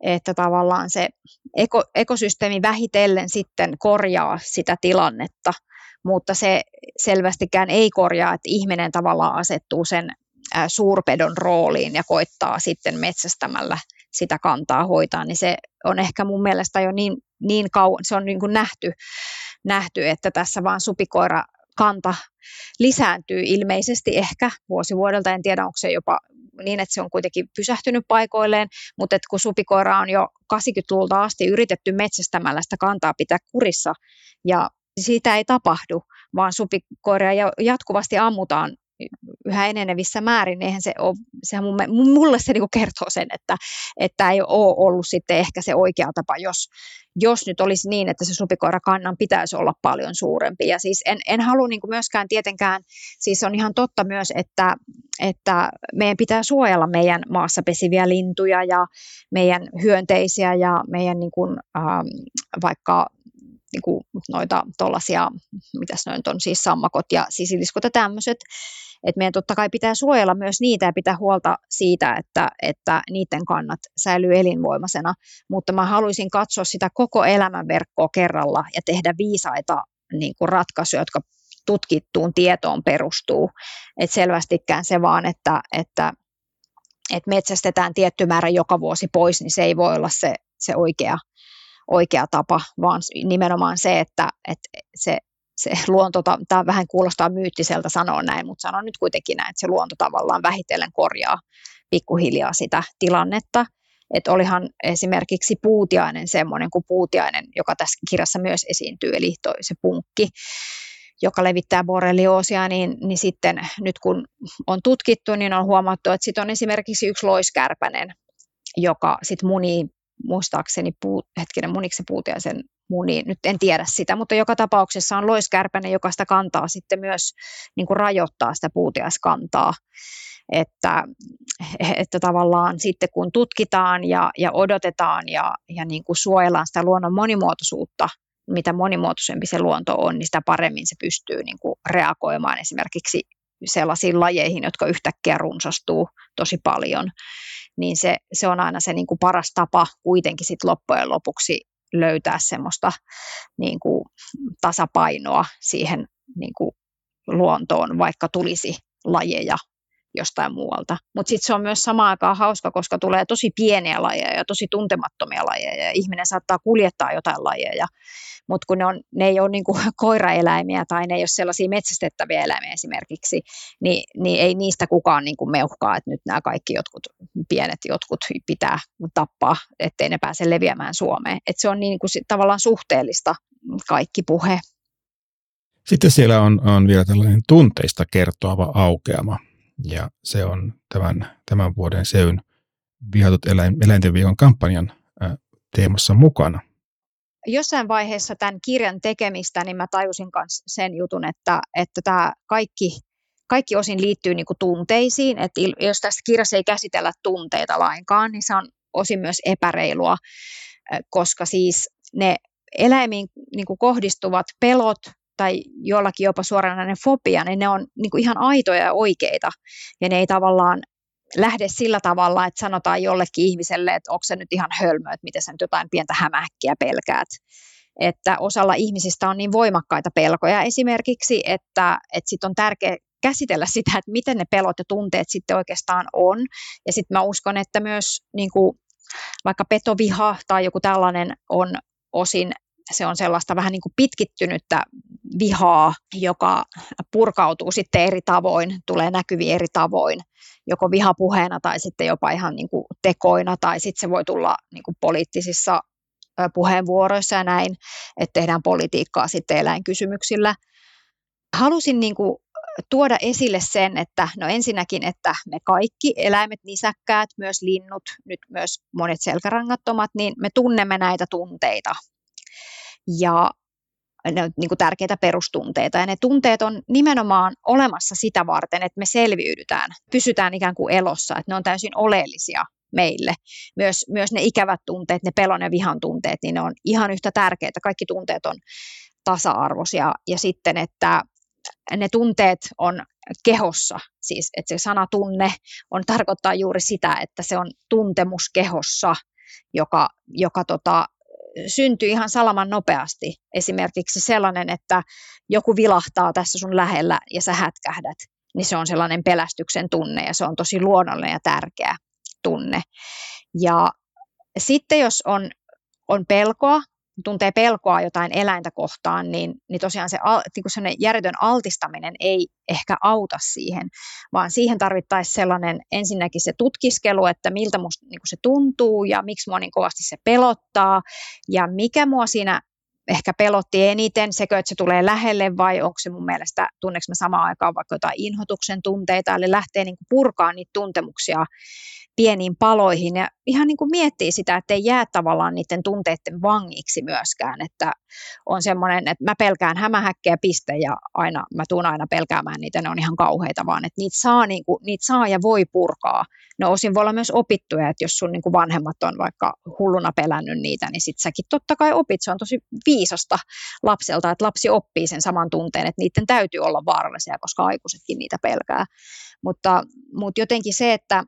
että tavallaan se eko, ekosysteemi vähitellen sitten korjaa sitä tilannetta, mutta se selvästikään ei korjaa, että ihminen tavallaan asettuu sen suurpedon rooliin ja koittaa sitten metsästämällä sitä kantaa hoitaa, niin se on ehkä mun mielestä jo niin, niin kauan, se on niin kuin nähty nähty, että tässä vaan supikoira kanta lisääntyy ilmeisesti ehkä vuosi vuodelta. En tiedä, onko se jopa niin, että se on kuitenkin pysähtynyt paikoilleen, mutta että kun supikoira on jo 80-luvulta asti yritetty metsästämällä sitä kantaa pitää kurissa ja siitä ei tapahdu, vaan supikoiria jatkuvasti ammutaan yhä enenevissä määrin, niin eihän se ole, sehän mun, mulle se niin kertoo sen, että, että ei ole ollut sitten ehkä se oikea tapa, jos, jos nyt olisi niin, että se supikoirakannan pitäisi olla paljon suurempi. Ja siis en, en halua niin myöskään tietenkään, siis on ihan totta myös, että, että meidän pitää suojella meidän maassa pesiviä lintuja ja meidän hyönteisiä ja meidän niin kuin, ähm, vaikka niin kuin noita tuollaisia, mitäs noin on, siis sammakot ja sisiliskot ja tämmöiset, että meidän totta kai pitää suojella myös niitä ja pitää huolta siitä, että, että niiden kannat säilyy elinvoimaisena, mutta mä haluaisin katsoa sitä koko elämänverkkoa kerralla ja tehdä viisaita niin kuin ratkaisuja, jotka tutkittuun tietoon perustuu. Et selvästikään se vaan, että, että, että metsästetään tietty määrä joka vuosi pois, niin se ei voi olla se, se oikea, oikea tapa, vaan nimenomaan se, että, että se se luonto, tämä vähän kuulostaa myyttiseltä sanoa näin, mutta sanon nyt kuitenkin näin, että se luonto tavallaan vähitellen korjaa pikkuhiljaa sitä tilannetta. Että olihan esimerkiksi puutiainen semmoinen kuin puutiainen, joka tässä kirjassa myös esiintyy, eli toi se punkki, joka levittää borrelioosia, niin, niin sitten nyt kun on tutkittu, niin on huomattu, että sitten on esimerkiksi yksi loiskärpänen, joka sitten munii muistaakseni, puu, hetkinen, muniksi se puutiaisen muni, nyt en tiedä sitä, mutta joka tapauksessa on loiskärpänen, joka sitä kantaa sitten myös niin kuin rajoittaa sitä puutiaiskantaa. Että, että tavallaan sitten kun tutkitaan ja, ja odotetaan ja, ja niin kuin suojellaan sitä luonnon monimuotoisuutta, mitä monimuotoisempi se luonto on, niin sitä paremmin se pystyy niin kuin reagoimaan esimerkiksi sellaisiin lajeihin, jotka yhtäkkiä runsastuu tosi paljon, niin se, se on aina se niin kuin paras tapa kuitenkin sit loppujen lopuksi löytää semmoista niin kuin tasapainoa siihen niin kuin luontoon, vaikka tulisi lajeja jostain muualta. Mutta sitten se on myös samaan aikaan hauska, koska tulee tosi pieniä lajeja ja tosi tuntemattomia lajeja ja ihminen saattaa kuljettaa jotain lajeja, mutta kun ne, on, ne ei ole niinku koiraeläimiä tai ne ei ole sellaisia metsästettäviä eläimiä esimerkiksi, niin, niin ei niistä kukaan niinku meuhkaa, että nyt nämä kaikki jotkut pienet jotkut pitää tappaa, ettei ne pääse leviämään Suomeen. Et se on niinku tavallaan suhteellista kaikki puhe. Sitten siellä on, on vielä tällainen tunteista kertoava aukeama, ja se on tämän, tämän vuoden SEYn vihatut eläin, eläinten viikon kampanjan ä, teemassa mukana. Jossain vaiheessa tämän kirjan tekemistä, niin mä tajusin myös sen jutun, että, että tämä kaikki, kaikki osin liittyy niin kuin tunteisiin, että jos tässä kirjassa ei käsitellä tunteita lainkaan, niin se on osin myös epäreilua, koska siis ne eläimiin niin kuin kohdistuvat pelot, tai jollakin jopa suoranainen fobia, niin ne on niin kuin ihan aitoja ja oikeita. Ja ne ei tavallaan lähde sillä tavalla, että sanotaan jollekin ihmiselle, että onko se nyt ihan hölmö, että miten sä nyt jotain pientä hämähäkkiä pelkäät. Että osalla ihmisistä on niin voimakkaita pelkoja esimerkiksi, että, että sit on tärkeää käsitellä sitä, että miten ne pelot ja tunteet sitten oikeastaan on. Ja sitten mä uskon, että myös niin kuin, vaikka petoviha tai joku tällainen on osin se on sellaista vähän niin kuin pitkittynyttä vihaa, joka purkautuu sitten eri tavoin, tulee näkyviin eri tavoin, joko vihapuheena tai sitten jopa ihan niin kuin tekoina, tai sitten se voi tulla niin kuin poliittisissa puheenvuoroissa ja näin, että tehdään politiikkaa sitten eläinkysymyksillä. Halusin niin kuin tuoda esille sen, että no ensinnäkin, että me kaikki eläimet, nisäkkäät, myös linnut, nyt myös monet selkärangattomat, niin me tunnemme näitä tunteita ja ne on niin kuin tärkeitä perustunteita. Ja ne tunteet on nimenomaan olemassa sitä varten, että me selviydytään, pysytään ikään kuin elossa, että ne on täysin oleellisia meille. Myös, myös ne ikävät tunteet, ne pelon ja vihan tunteet, niin ne on ihan yhtä tärkeitä. Kaikki tunteet on tasa-arvoisia. Ja sitten, että ne tunteet on kehossa, siis että se sana tunne on tarkoittaa juuri sitä, että se on tuntemus kehossa, joka, joka tota, syntyy ihan salaman nopeasti. Esimerkiksi sellainen, että joku vilahtaa tässä sun lähellä ja sä hätkähdät, niin se on sellainen pelästyksen tunne ja se on tosi luonnollinen ja tärkeä tunne. Ja sitten jos on, on pelkoa tuntee pelkoa jotain eläintä kohtaan, niin, niin tosiaan se niin järjetön altistaminen ei ehkä auta siihen, vaan siihen tarvittaisiin sellainen ensinnäkin se tutkiskelu, että miltä musta niin se tuntuu ja miksi mua niin kovasti se pelottaa ja mikä mua siinä ehkä pelotti eniten, sekö, että se tulee lähelle vai onko se mun mielestä, tunneeko mä samaan aikaan vaikka jotain inhotuksen tunteita, eli lähtee niin purkaa niitä tuntemuksia pieniin paloihin ja ihan niin kuin miettii sitä, että ei jää tavallaan niiden tunteiden vangiksi myöskään, että on semmoinen, että mä pelkään hämähäkkejä piste ja aina, mä tuun aina pelkäämään niitä, ne on ihan kauheita, vaan että niitä saa, niin kuin, niitä saa ja voi purkaa. Ne osin voi olla myös opittuja, että jos sun niin kuin vanhemmat on vaikka hulluna pelännyt niitä, niin sit säkin totta kai opit, se on tosi viisasta lapselta, että lapsi oppii sen saman tunteen, että niiden täytyy olla vaarallisia, koska aikuisetkin niitä pelkää. Mutta, mutta jotenkin se, että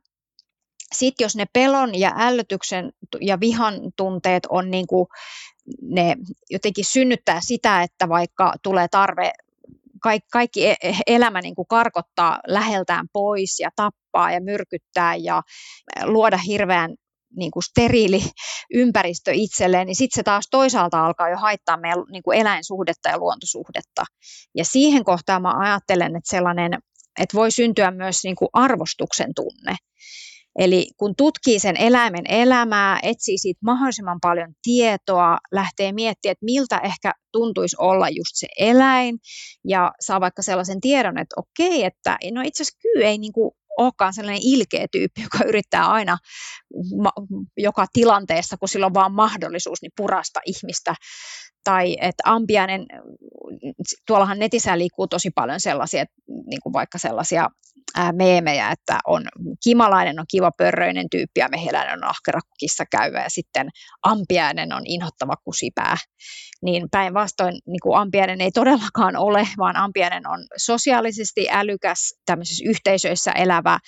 sitten jos ne pelon ja ällötyksen ja vihan tunteet on niin kuin, ne jotenkin synnyttää sitä, että vaikka tulee tarve kaikki, kaikki e, e, elämä niin kuin karkottaa läheltään pois ja tappaa ja myrkyttää ja luoda hirveän niin kuin steriili ympäristö itselleen, niin sitten se taas toisaalta alkaa jo haittaa meidän niin kuin eläinsuhdetta ja luontosuhdetta. Ja siihen kohtaan mä ajattelen, että sellainen, että voi syntyä myös niin kuin arvostuksen tunne. Eli kun tutkii sen eläimen elämää, etsii siitä mahdollisimman paljon tietoa, lähtee miettimään, että miltä ehkä tuntuisi olla just se eläin, ja saa vaikka sellaisen tiedon, että okei, että no itse asiassa kyy ei niin kuin olekaan sellainen ilkeä tyyppi, joka yrittää aina joka tilanteessa, kun sillä on vaan mahdollisuus, niin purasta ihmistä. Tai että ampiainen, tuollahan netissä liikkuu tosi paljon sellaisia, niin kuin vaikka sellaisia meemejä, että on kimalainen on kiva pörröinen tyyppi ja mehiläinen on ahkera kissa käyvä ja sitten ampiainen on inhottava kusipää. Niin päinvastoin niin ampiainen ei todellakaan ole, vaan ampiainen on sosiaalisesti älykäs, tämmöisissä yhteisöissä elävä,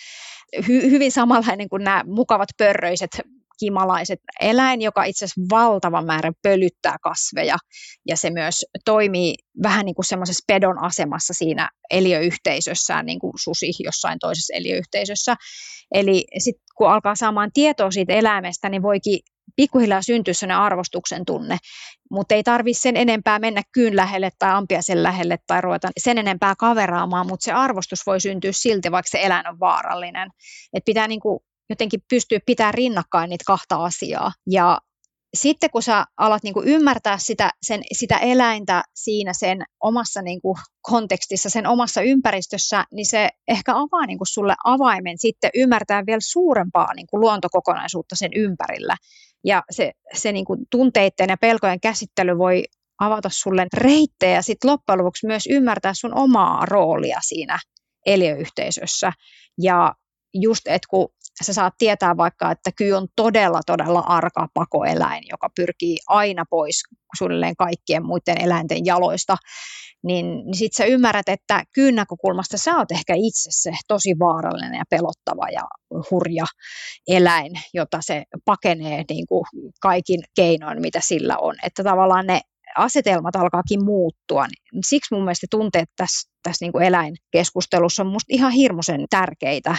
hy- hyvin samanlainen kuin nämä mukavat pörröiset kimalaiset eläin, joka itse asiassa valtavan määrän pölyttää kasveja ja se myös toimii vähän niin kuin semmoisessa pedon asemassa siinä eliöyhteisössään, niin kuin susi jossain toisessa eliöyhteisössä. Eli sitten kun alkaa saamaan tietoa siitä eläimestä, niin voikin pikkuhiljaa syntyä sellainen arvostuksen tunne, mutta ei tarvitse sen enempää mennä kyyn lähelle tai ampia sen lähelle tai ruveta sen enempää kaveraamaan, mutta se arvostus voi syntyä silti, vaikka se eläin on vaarallinen. Et pitää niinku jotenkin pystyä pitämään rinnakkain niitä kahta asiaa. Ja sitten kun sä alat niin kuin ymmärtää sitä, sen, sitä eläintä siinä sen omassa niin kuin kontekstissa, sen omassa ympäristössä, niin se ehkä avaa niin kuin sulle avaimen sitten ymmärtää vielä suurempaa niin kuin luontokokonaisuutta sen ympärillä. Ja se, se niin kuin tunteiden ja pelkojen käsittely voi avata sulle reittejä sitten loppujen lopuksi myös ymmärtää sun omaa roolia siinä eliöyhteisössä. Ja just, että kun sä saat tietää vaikka, että kyy on todella, todella arka pakoeläin, joka pyrkii aina pois suunnilleen kaikkien muiden eläinten jaloista, niin, niin sitten sä ymmärrät, että kyyn näkökulmasta sä oot ehkä itse se tosi vaarallinen ja pelottava ja hurja eläin, jota se pakenee niin kuin kaikin keinoin, mitä sillä on. Että tavallaan ne asetelmat alkaakin muuttua. Niin siksi mun mielestä tunteet tässä, tässä niin kuin eläinkeskustelussa on musta ihan hirmuisen tärkeitä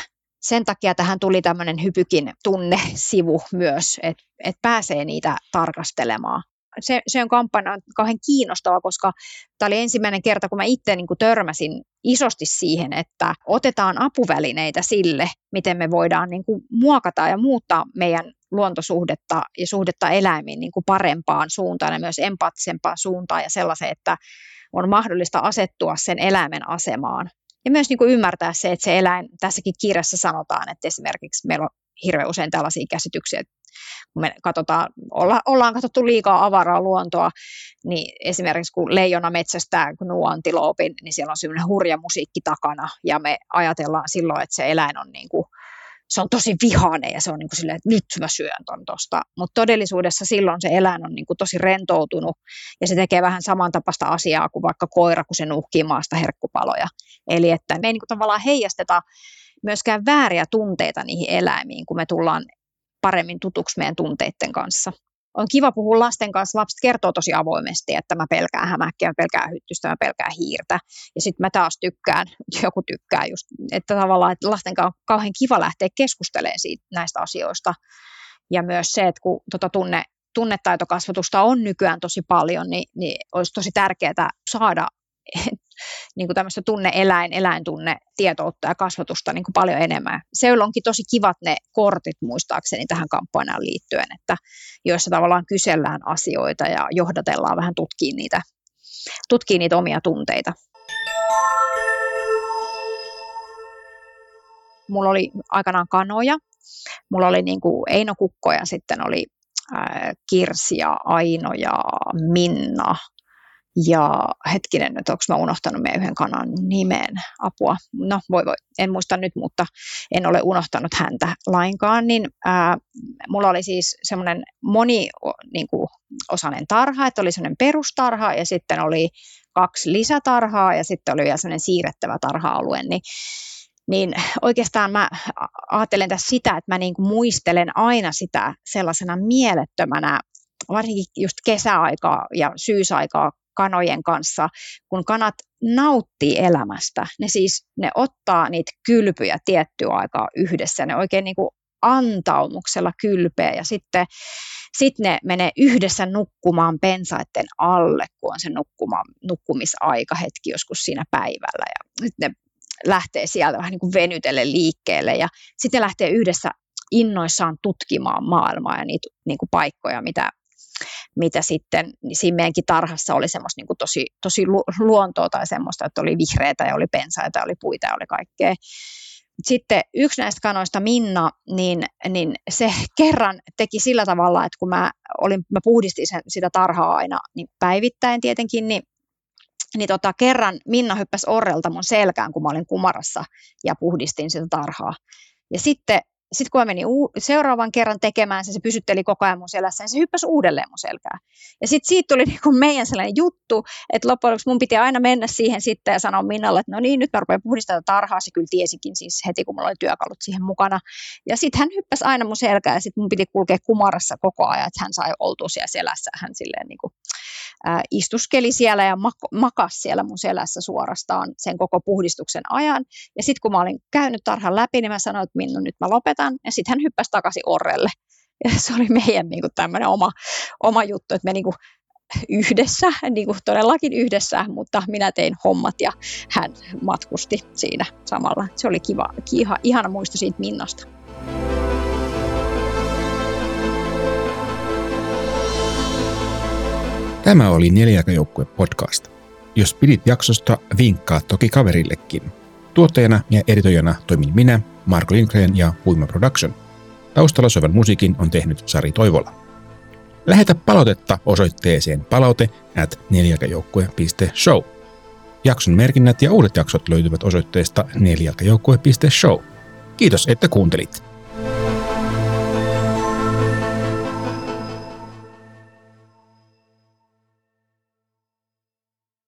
sen takia tähän tuli tämmöinen hypykin tunnesivu myös, että et pääsee niitä tarkastelemaan. Se, se on kampanja kauhean kiinnostava, koska tämä oli ensimmäinen kerta, kun mä itse niin kuin törmäsin isosti siihen, että otetaan apuvälineitä sille, miten me voidaan niin kuin muokata ja muuttaa meidän luontosuhdetta ja suhdetta eläimiin niin kuin parempaan suuntaan ja myös empaattisempaan suuntaan ja sellaiseen, että on mahdollista asettua sen eläimen asemaan ja myös niin kuin ymmärtää se, että se eläin, tässäkin kirjassa sanotaan, että esimerkiksi meillä on hirveän usein tällaisia käsityksiä, että kun me katsotaan, olla, ollaan katsottu liikaa avaraa luontoa, niin esimerkiksi kun leijona metsästää nuantiloopin, niin siellä on semmoinen hurja musiikki takana, ja me ajatellaan silloin, että se eläin on niin kuin se on tosi vihainen ja se on niin kuin silleen, että nyt mä syön ton tosta. Mutta todellisuudessa silloin se eläin on niin kuin tosi rentoutunut ja se tekee vähän samantapaista asiaa kuin vaikka koira, kun se nuhkii maasta herkkupaloja. Eli että me ei niin kuin tavallaan heijasteta myöskään vääriä tunteita niihin eläimiin, kun me tullaan paremmin tutuksi meidän tunteiden kanssa on kiva puhua lasten kanssa. Lapset kertoo tosi avoimesti, että mä pelkään hämäkkiä, mä pelkään hyttystä, mä pelkään hiirtä. Ja sitten mä taas tykkään, joku tykkää just, että tavallaan että lasten kanssa on kauhean kiva lähteä keskustelemaan siitä, näistä asioista. Ja myös se, että kun tota tunne tunnetaitokasvatusta on nykyään tosi paljon, niin, niin olisi tosi tärkeää saada niin kuin tämmöistä tunne-eläin, eläintunne, tietoutta ja kasvatusta niin kuin paljon enemmän. Se onkin tosi kivat ne kortit muistaakseni tähän kampanjaan liittyen, että joissa tavallaan kysellään asioita ja johdatellaan vähän tutkii niitä, tutkii niitä omia tunteita. Mulla oli aikanaan kanoja, mulla oli niin kuin Eino Kukko ja sitten oli Kirsi ja Aino ja Minna ja hetkinen nyt, onko mä unohtanut meidän yhden kanan nimen, apua. No voi voi, en muista nyt, mutta en ole unohtanut häntä lainkaan. Niin ää, mulla oli siis semmoinen moni niin tarha, että oli semmoinen perustarha ja sitten oli kaksi lisätarhaa ja sitten oli vielä semmoinen siirrettävä tarha-alue. Niin niin oikeastaan mä ajattelen tässä sitä, että mä niin kuin muistelen aina sitä sellaisena mielettömänä, varsinkin just kesäaikaa ja syysaikaa kanojen kanssa, kun kanat nauttii elämästä. Ne siis ne ottaa niitä kylpyjä tiettyä aikaa yhdessä. Ne oikein niin kuin antaumuksella kylpeä ja sitten sit ne menee yhdessä nukkumaan pensaiden alle, kun on se nukkuma, nukkumisaika hetki joskus siinä päivällä. Ja sitten ne lähtee sieltä vähän niin kuin venytelle liikkeelle ja sitten lähtee yhdessä innoissaan tutkimaan maailmaa ja niitä niin kuin paikkoja, mitä, mitä sitten niin siinä meidänkin tarhassa oli semmoista niin tosi, tosi luontoa tai semmoista, että oli vihreitä ja oli pensaita ja oli puita ja oli kaikkea. Sitten yksi näistä kanoista, Minna, niin, niin se kerran teki sillä tavalla, että kun mä, olin, mä puhdistin sen, sitä tarhaa aina niin päivittäin tietenkin, niin niin tota, kerran Minna hyppäsi orrelta mun selkään, kun mä olin kumarassa ja puhdistin sitä tarhaa. Ja sitten sitten kun mä menin uu- seuraavan kerran tekemään se, se pysytteli koko ajan mun selässä, niin se hyppäsi uudelleen mun selkään. Ja sitten siitä tuli niinku meidän sellainen juttu, että loppujen lopuksi mun piti aina mennä siihen sitten ja sanoa Minnalle, että no niin, nyt mä rupean puhdistamaan tarhaa. Se kyllä tiesikin siis heti, kun mulla oli työkalut siihen mukana. Ja sitten hän hyppäsi aina mun selkään ja sitten mun piti kulkea kumarassa koko ajan, että hän sai oltua siellä selässä. Hän silleen niin kuin, äh, istuskeli siellä ja mak- makas siellä mun selässä suorastaan sen koko puhdistuksen ajan. Ja sitten kun mä olin käynyt tarhan läpi, niin mä sanoin, että Minna, nyt mä lopetan. Ja sitten hän hyppäsi takaisin orrelle. Ja se oli meidän niin tämmöinen oma, oma juttu, että me niin kuin yhdessä, niin kuin todellakin yhdessä, mutta minä tein hommat ja hän matkusti siinä samalla. Se oli kiva, kiha, ihana muisto siitä Minnasta. Tämä oli Neljäkajoukkue podcast. Jos pidit jaksosta, vinkkaa toki kaverillekin. Tuottajana ja editoijana toimin minä, Marko Lindgren ja Huima Production. Taustalla soivan musiikin on tehnyt Sari Toivola. Lähetä palautetta osoitteeseen palaute at neljäkajoukkue.show. Jakson merkinnät ja uudet jaksot löytyvät osoitteesta neljäkajoukkue.show. Kiitos, että kuuntelit.